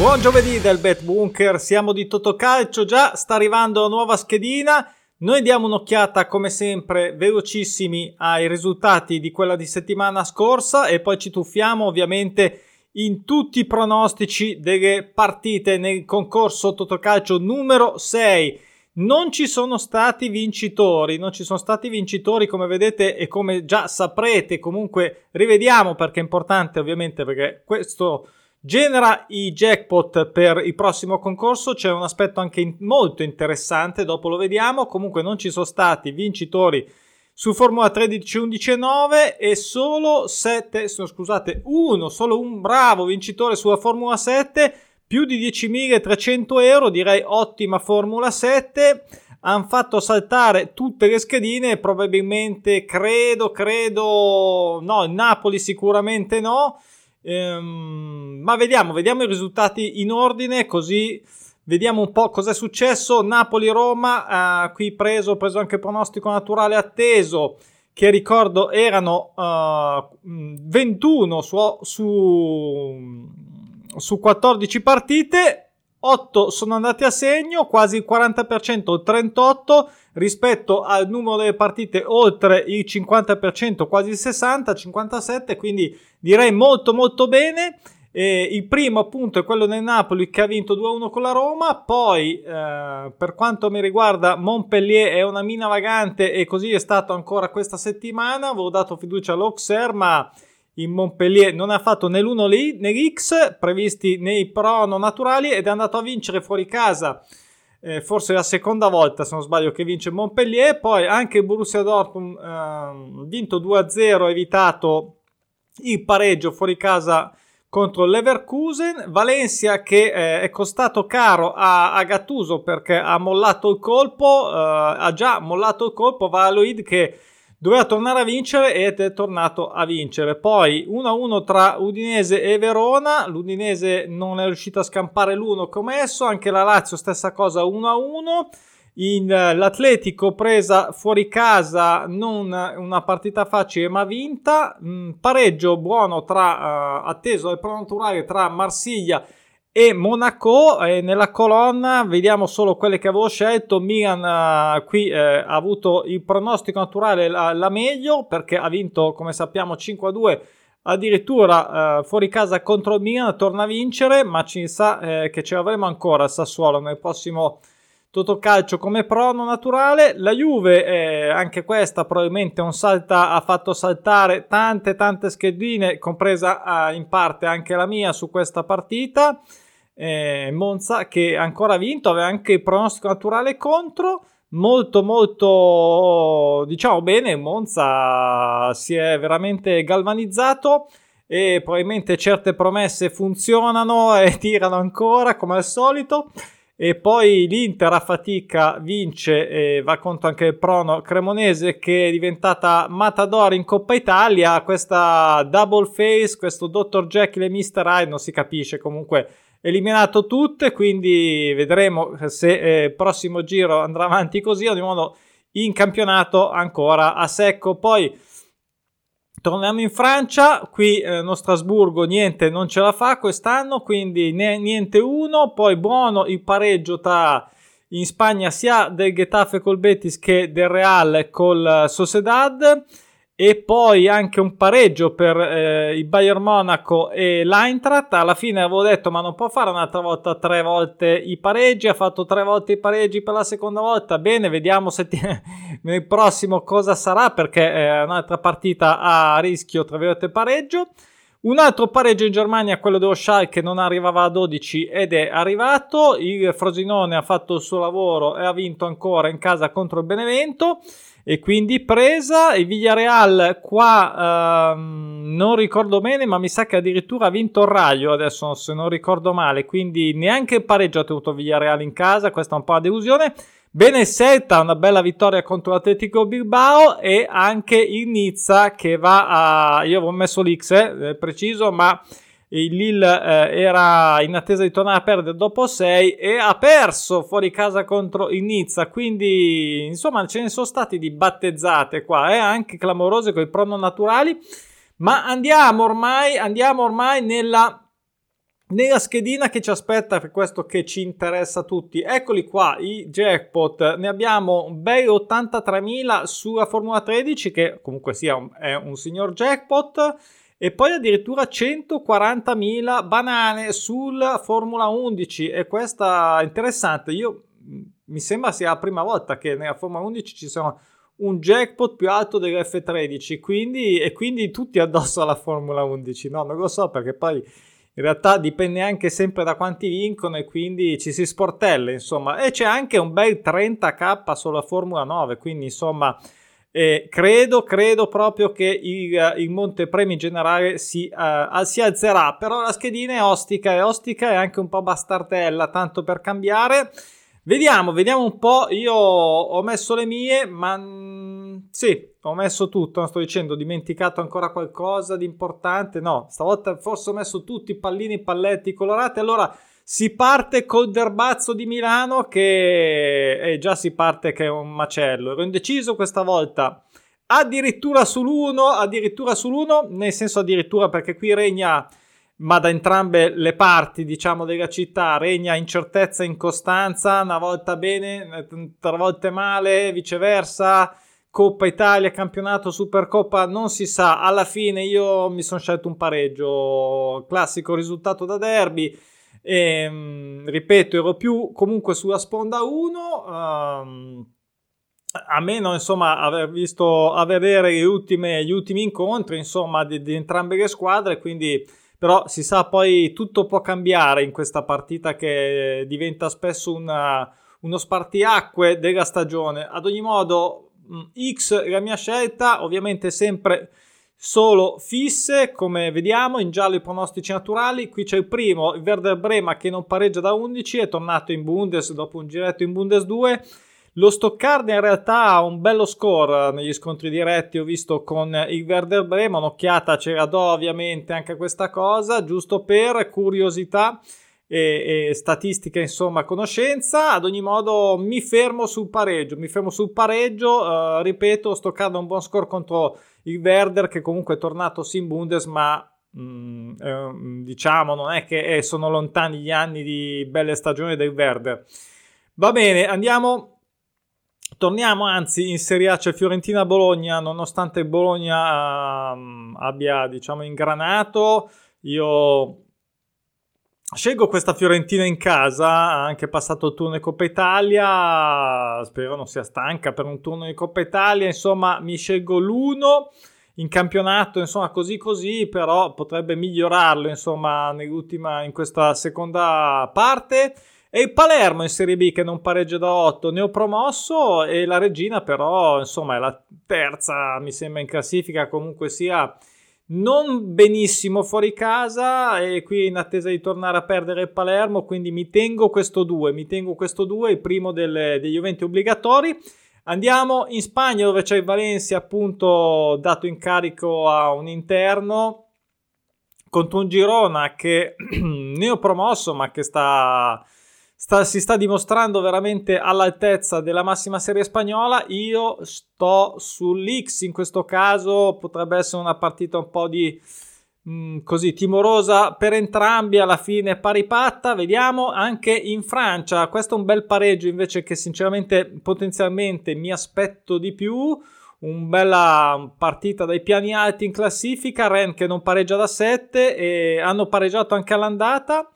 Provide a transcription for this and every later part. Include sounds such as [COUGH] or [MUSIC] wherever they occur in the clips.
Buon giovedì del Bet Bunker, siamo di Totocalcio, già sta arrivando la nuova schedina. Noi diamo un'occhiata come sempre velocissimi ai risultati di quella di settimana scorsa e poi ci tuffiamo ovviamente in tutti i pronostici delle partite nel concorso Totocalcio numero 6. Non ci sono stati vincitori, non ci sono stati vincitori come vedete e come già saprete, comunque rivediamo perché è importante ovviamente perché questo genera i jackpot per il prossimo concorso. C'è un aspetto anche in- molto interessante, dopo lo vediamo. Comunque non ci sono stati vincitori su Formula 13, 11 e 9 e solo 7, scusate, uno, solo un bravo vincitore sulla Formula 7, più di 10.300 euro, direi ottima Formula 7. Hanno fatto saltare tutte le schedine, probabilmente credo, credo, no, Napoli sicuramente no. Ehm, ma vediamo, vediamo i risultati in ordine, così vediamo un po' cosa è successo. Napoli-Roma, eh, qui preso, preso anche il pronostico naturale atteso, che ricordo erano uh, 21 su, su, su 14 partite. 8 sono andati a segno, quasi il 40%, il 38% rispetto al numero delle partite oltre il 50%, quasi il 60, 57, quindi direi molto molto bene. Eh, il primo appunto è quello del Napoli che ha vinto 2-1 con la Roma, poi eh, per quanto mi riguarda Montpellier è una mina vagante e così è stato ancora questa settimana, avevo dato fiducia all'Auxerre ma in Montpellier non ha fatto né l'uno né l'X previsti nei prono naturali ed è andato a vincere fuori casa eh, forse la seconda volta se non sbaglio che vince Montpellier. Poi anche Borussia Dortmund eh, vinto 2-0 evitato il pareggio fuori casa contro Leverkusen. Valencia che eh, è costato caro a, a, Gattuso perché ha mollato il colpo eh, ha già mollato il colpo. Valoid che doveva tornare a vincere ed è tornato a vincere. Poi 1-1 tra Udinese e Verona, l'Udinese non è riuscito a scampare l'uno commesso, anche la Lazio stessa cosa 1-1. In, uh, l'Atletico presa fuori casa, non una partita facile ma vinta. Mm, pareggio buono tra uh, atteso al pronoturale tra Marsiglia e e Monaco eh, nella colonna vediamo solo quelle che avevo scelto. Milan eh, qui eh, ha avuto il pronostico naturale la, la, meglio perché ha vinto come sappiamo 5-2 addirittura eh, fuori casa contro il Milan torna a vincere ma ci sa eh, che ce l'avremo ancora al Sassuolo nel prossimo Totocalcio come prono naturale. La Juve eh, anche questa probabilmente salta ha fatto saltare tante tante schedine compresa in parte anche la mia su questa partita. Eh, Monza che ancora vinto, aveva anche il pronostico naturale contro, molto molto diciamo bene, Monza si è veramente galvanizzato e probabilmente certe promesse funzionano e [LAUGHS] tirano ancora come al solito e poi l'Inter a fatica vince e va contro anche il Prono Cremonese che è diventata Matador in Coppa Italia questa double face, questo Dr. Jekyll e Mr. Hyde non si capisce comunque eliminato tutte, quindi vedremo se il eh, prossimo giro andrà avanti così, ad ogni modo in campionato ancora a secco. Poi torniamo in Francia, qui eh, no Strasburgo niente non ce la fa quest'anno, quindi ne, niente uno, poi buono il pareggio tra in Spagna sia del Getafe col Betis che del Real col Sociedad e poi anche un pareggio per eh, il Bayern Monaco e l'Eintracht. Alla fine avevo detto ma non può fare un'altra volta tre volte i pareggi, ha fatto tre volte i pareggi per la seconda volta. Bene, vediamo se ti... [LAUGHS] nel prossimo cosa sarà perché è un'altra partita a rischio tra virgolette pareggio. Un altro pareggio in Germania, quello dello Schalke, non arrivava a 12 ed è arrivato. Il Frosinone ha fatto il suo lavoro e ha vinto ancora in casa contro il Benevento e quindi presa il Villarreal qua ehm, non ricordo bene ma mi sa che addirittura ha vinto il Raglio adesso se non ricordo male. Quindi neanche il pareggio ha tenuto Villarreal in casa questa è un po' la delusione. Bene Celta una bella vittoria contro l'Atletico Bilbao e anche il Nizza che va a io avevo messo l'X eh, preciso ma il Lille eh, era in attesa di tornare a perdere dopo 6 e ha perso fuori casa contro il Nizza. Quindi insomma ce ne sono stati di battezzate qua eh, anche clamorose con i prono naturali. Ma andiamo ormai andiamo ormai nella nella schedina che ci aspetta per questo che ci interessa a tutti, eccoli qua i jackpot, ne abbiamo bei 83.000 sulla Formula 13 che comunque sia un, è un signor jackpot e poi addirittura 140.000 banane sulla Formula 11 e questa è interessante, io mi sembra sia la prima volta che nella Formula 11 ci sono un jackpot più alto dell'F13 quindi, e quindi tutti addosso alla Formula 11 no non lo so perché poi in realtà dipende anche sempre da quanti vincono e quindi ci si sportella insomma. E c'è anche un bel 30k sulla Formula 9 quindi insomma eh, credo, credo proprio che il, il montepremi generale si, uh, si alzerà però la schedina è ostica e ostica è anche un po' bastardella tanto per cambiare Vediamo, vediamo un po'. Io ho messo le mie, ma mm, sì, ho messo tutto. Non sto dicendo, ho dimenticato ancora qualcosa di importante. No, stavolta forse ho messo tutti i pallini, i palletti colorati. Allora si parte col derbazzo di Milano, che eh, già si parte che è un macello. Ero indeciso questa volta. Addirittura sull'1, addirittura sull'1, nel senso addirittura perché qui regna ma da entrambe le parti, diciamo, della città regna incertezza e incostanza, una volta bene, tre volte male, viceversa. Coppa Italia, campionato, Supercoppa, non si sa. Alla fine io mi sono scelto un pareggio, classico risultato da derby. E, ehm, ripeto, ero più comunque sulla sponda 1. Um, a meno insomma aver visto a vedere gli ultimi, gli ultimi incontri insomma di, di entrambe le squadre quindi però si sa poi tutto può cambiare in questa partita che diventa spesso una, uno spartiacque della stagione. Ad ogni modo, mm, X la mia scelta, ovviamente sempre solo fisse, come vediamo, in giallo i pronostici naturali. Qui c'è il primo, il Werder Brema che non pareggia da 11, è tornato in Bundes dopo un giretto in Bundes 2. Lo Stoccarda in realtà ha un bello score negli scontri diretti, ho visto con il Werder Brema, un'occhiata c'era do ovviamente anche questa cosa, giusto per curiosità e, e statistiche, insomma, conoscenza. Ad ogni modo mi fermo sul pareggio, mi fermo sul pareggio, uh, ripeto, Stoccarda ha un buon score contro il Werder che comunque è tornato sim Bundes, ma Mm, eh, diciamo non è che eh, sono lontani gli anni di belle stagioni del Werder va bene andiamo Torniamo anzi in Serie A, c'è Fiorentina-Bologna, nonostante Bologna um, abbia diciamo ingranato, io scelgo questa Fiorentina in casa, anche passato il turno di Coppa Italia, spero non sia stanca per un turno di Coppa Italia, insomma mi scelgo l'uno in campionato, insomma così così, però potrebbe migliorarlo insomma in questa seconda parte. E il Palermo in Serie B che non pareggia da 8, ne ho promosso e la Regina però insomma è la terza mi sembra in classifica comunque sia non benissimo fuori casa e qui in attesa di tornare a perdere il Palermo quindi mi tengo questo 2, mi tengo questo 2, il primo delle, degli eventi obbligatori. Andiamo in Spagna dove c'è il Valencia appunto dato in carico a un interno contro un Girona che [CLEARS THROAT] ne ho promosso ma che sta sta, si sta dimostrando veramente all'altezza della massima serie spagnola. Io sto sull'X in questo caso, potrebbe essere una partita un po' di mm, così timorosa per entrambi. Alla fine pari patta, vediamo anche in Francia. Questo è un bel pareggio invece che sinceramente potenzialmente mi aspetto di più. Un bella partita dai piani alti in classifica. Ren che non pareggia da 7 e hanno pareggiato anche all'andata.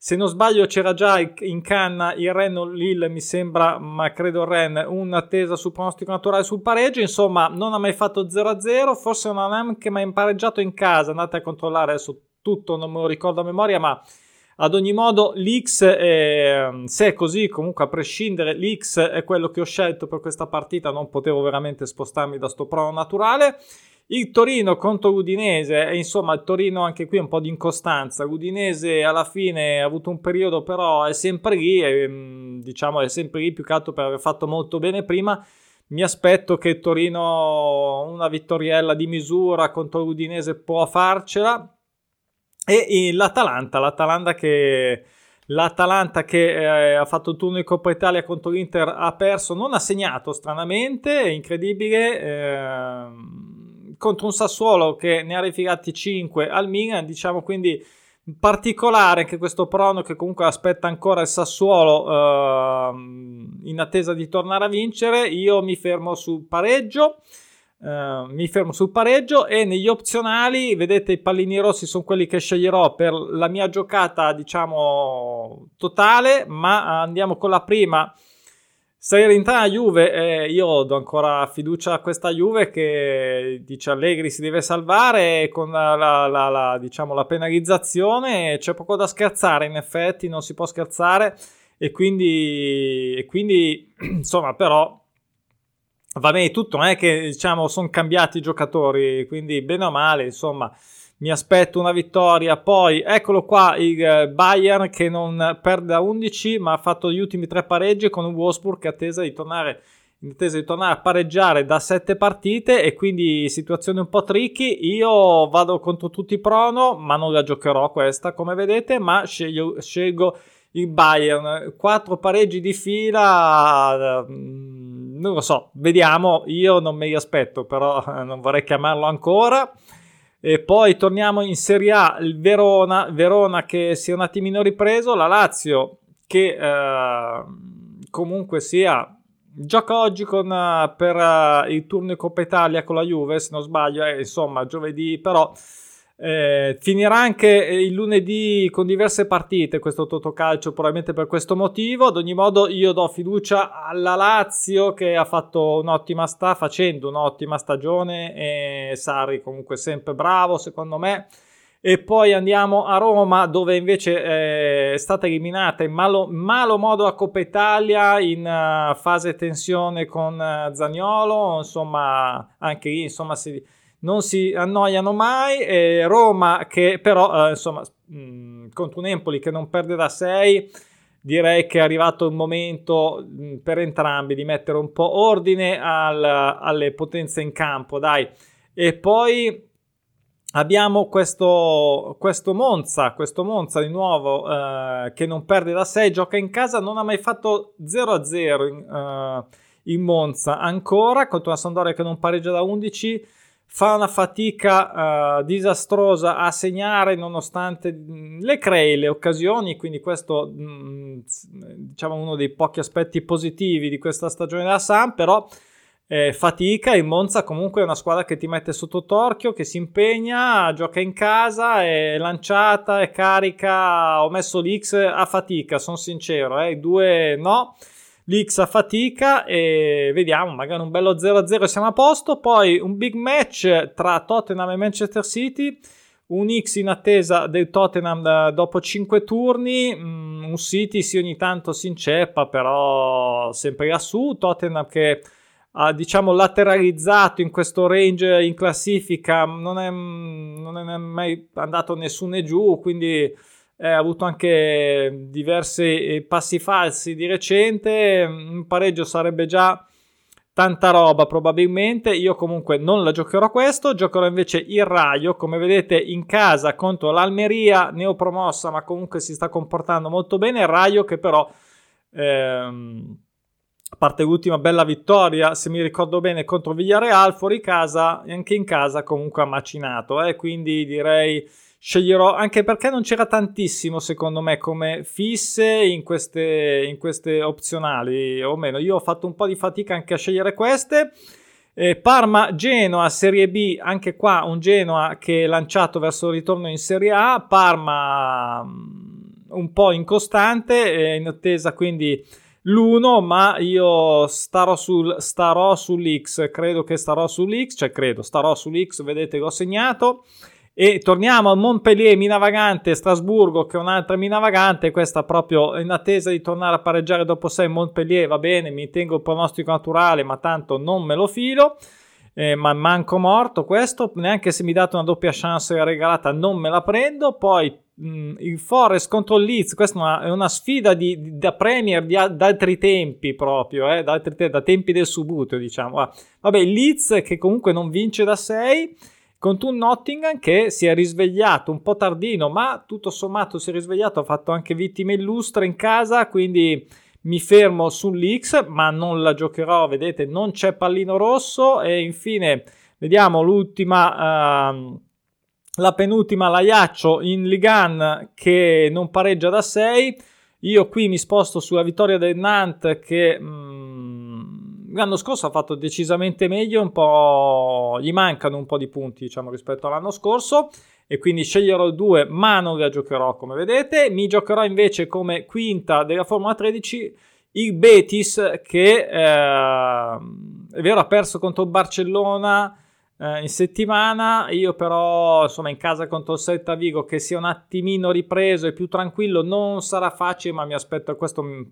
Se non sbaglio c'era già in canna il Ren Lille, mi sembra, ma credo Ren, un'attesa sul pronostico naturale sul pareggio. Insomma, non ha mai fatto 0-0, forse non ha neanche mai impareggiato in casa. Andate a controllare adesso tutto, non me lo ricordo a memoria, ma ad ogni modo l'X, è, se è così, comunque a prescindere, l'X è quello che ho scelto per questa partita, non potevo veramente spostarmi da sto prono naturale. Il Torino contro l'Udinese, e insomma il Torino anche qui un po' di incostanza. L'Udinese alla fine ha avuto un periodo, però è sempre lì, e, mm, diciamo è sempre lì più che altro per aver fatto molto bene prima. Mi aspetto che il Torino una vittoriella di misura contro l'Udinese può farcela. E l'Atalanta, l'Atalanta che, l'Atalanta che eh, ha fatto il turno di Coppa Italia contro l'Inter ha perso, non ha segnato stranamente, è incredibile. Eh, contro un Sassuolo che ne ha rifilati 5 al Milan, diciamo quindi particolare anche questo Prono che comunque aspetta ancora il Sassuolo uh, in attesa di tornare a vincere. Io mi fermo sul pareggio. Uh, mi fermo sul pareggio e negli opzionali vedete i pallini rossi sono quelli che sceglierò per la mia giocata diciamo totale ma andiamo con la prima Salernitana Juve, eh, io do ancora fiducia a questa Juve che dice Allegri si deve salvare con la, la, la, la, diciamo, la penalizzazione. C'è poco da scherzare in effetti, non si può scherzare. E quindi, e quindi [CLEARS THROAT] insomma però va bene tutto, non è che diciamo sono cambiati i giocatori, quindi bene o male insomma mi aspetto una vittoria. Poi eccolo qua il eh, Bayern che non perde da 11 ma ha fatto gli ultimi tre pareggi con un Wolfsburg che attesa di tornare in attesa di tornare a pareggiare da sette partite e quindi situazione un po' tricky. Io vado contro tutti i prono, ma non la giocherò questa come vedete, ma sceglio, scelgo il Bayern. Quattro pareggi di fila, mm, non lo so, vediamo. Io non me li aspetto, però non vorrei chiamarlo ancora. E poi torniamo in Serie A, il Verona, Verona che si è un attimino ripreso, la Lazio che eh, comunque sia gioca oggi con, uh, per uh, il turno Coppa Italia con la Juve, se non sbaglio, eh, insomma giovedì, però eh, finirà anche il lunedì con diverse partite questo Totocalcio, probabilmente per questo motivo. Ad ogni modo, io do fiducia alla Lazio che ha fatto un'ottima sta facendo un'ottima stagione e Sarri comunque sempre bravo, secondo me. E poi andiamo a Roma, dove invece eh, è stata eliminata in malo, malo modo a Coppa Italia in uh, fase tensione con Zagnolo. Insomma, anche lì insomma si non si annoiano mai. E Roma che però, eh, insomma, mh, mm, contro un Empoli che non perde da 6, direi che è arrivato il momento mh, mm, per entrambi di mettere un po' ordine al, alle potenze in campo, dai. E poi abbiamo questo, questo Monza, questo Monza di nuovo eh, che non perde da 6, gioca in casa, non ha mai fatto 0-0 in, uh, in Monza ancora contro una Sandoria che non pareggia da 11 fa una fatica uh, disastrosa a segnare nonostante mh, le crei le occasioni, quindi questo mh, diciamo uno dei pochi aspetti positivi di questa stagione della Sam, però eh, fatica, il Monza comunque è una squadra che ti mette sotto torchio, che si impegna, gioca in casa, è lanciata, è carica, ho messo l'X a fatica, sono sincero, eh, i due no l'X a fatica e vediamo, magari un bello 0-0 siamo a posto, poi un big match tra Tottenham e Manchester City, un X in attesa del Tottenham dopo 5 turni, mm, un City sì ogni tanto si inceppa, però sempre lassù, Tottenham che ha diciamo lateralizzato in questo range in classifica, non è, non è mai andato nessuno giù, quindi ha avuto anche diversi eh, passi falsi di recente, un pareggio sarebbe già tanta roba probabilmente, io comunque non la giocherò questo, giocherò invece il Raio, come vedete in casa contro l'Almeria, neopromossa ma comunque si sta comportando molto bene, il Raio che però... Ehm, a parte l'ultima bella vittoria, se mi ricordo bene, contro Villarreal, fuori casa, e anche in casa comunque ha macinato, eh? quindi direi sceglierò anche perché non c'era tantissimo secondo me come fisse in queste, in queste opzionali o meno io ho fatto un po' di fatica anche a scegliere queste eh, Parma Genoa Serie B anche qua un Genoa che è lanciato verso il ritorno in Serie A Parma mm, un po' incostante eh, in attesa quindi l'1 ma io starò, sul, starò sull'X credo che starò sull'X cioè credo starò sull'X vedete che ho segnato e torniamo a Montpellier, Minavagante, Strasburgo, che è un'altra Minavagante. Questa proprio in attesa di tornare a pareggiare dopo 6 Montpellier. Va bene, mi tengo il pronostico naturale, ma tanto non me lo filo. Eh, ma manco morto questo. Neanche se mi date una doppia chance regalata, non me la prendo. Poi mh, il Forest contro il Leeds. Questa è una, è una sfida di, di, da Premier di, da altri tempi, proprio, eh, da, altri, da tempi del subuteo, diciamo. Vabbè, il Leeds che comunque non vince da 6 contro un Nottingham che si è risvegliato un po' tardino, ma tutto sommato si è risvegliato, ha fatto anche vittime illustre in casa, quindi mi fermo sull'X, ma non la giocherò, vedete, non c'è pallino rosso e infine vediamo l'ultima uh, la penultima la Iaccio in Ligan che non pareggia da 6. Io qui mi sposto sulla vittoria del Nantes che mm, l'anno scorso ha fatto decisamente meglio, un po' gli mancano un po' di punti diciamo rispetto all'anno scorso e quindi sceglierò due ma non la giocherò come vedete. Mi giocherò invece come quinta della Formula 13 il Betis che eh, è vero ha perso contro il Barcellona eh, in settimana. Io però, insomma, in casa contro il Celta Vigo che sia un attimino ripreso e più tranquillo non sarà facile, ma mi aspetto questo um,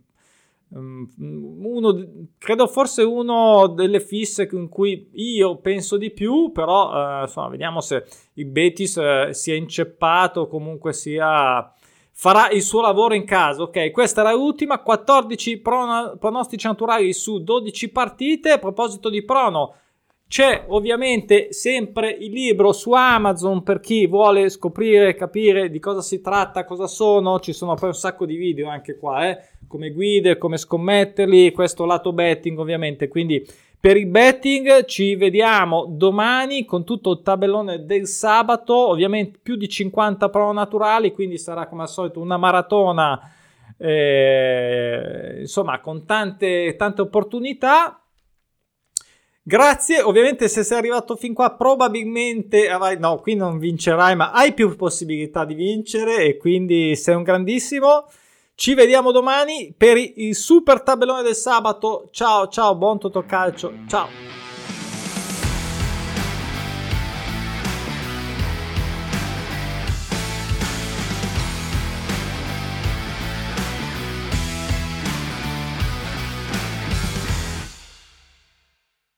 uno, credo forse uno delle fisse in cui io penso di più, però eh, insomma, vediamo se il Betis eh, sia inceppato, comunque sia farà il suo lavoro in casa. Ok, questa era l'ultima. 14 pronostici naturali su 12 partite. A proposito di prono, c'è ovviamente sempre il libro su Amazon per chi vuole scoprire, capire di cosa si tratta, cosa sono. Ci sono poi un sacco di video anche qua, eh? Come guide, come scommetterli. Questo lato betting, ovviamente. Quindi per il betting ci vediamo domani con tutto il tabellone del sabato. Ovviamente più di 50 pro naturali, quindi sarà come al solito una maratona. Eh, insomma, con tante, tante opportunità. Grazie, ovviamente se sei arrivato fin qua probabilmente avrai, no, qui non vincerai, ma hai più possibilità di vincere e quindi sei un grandissimo. Ci vediamo domani per il super tabellone del sabato. Ciao, ciao, buon Totocalcio. Ciao.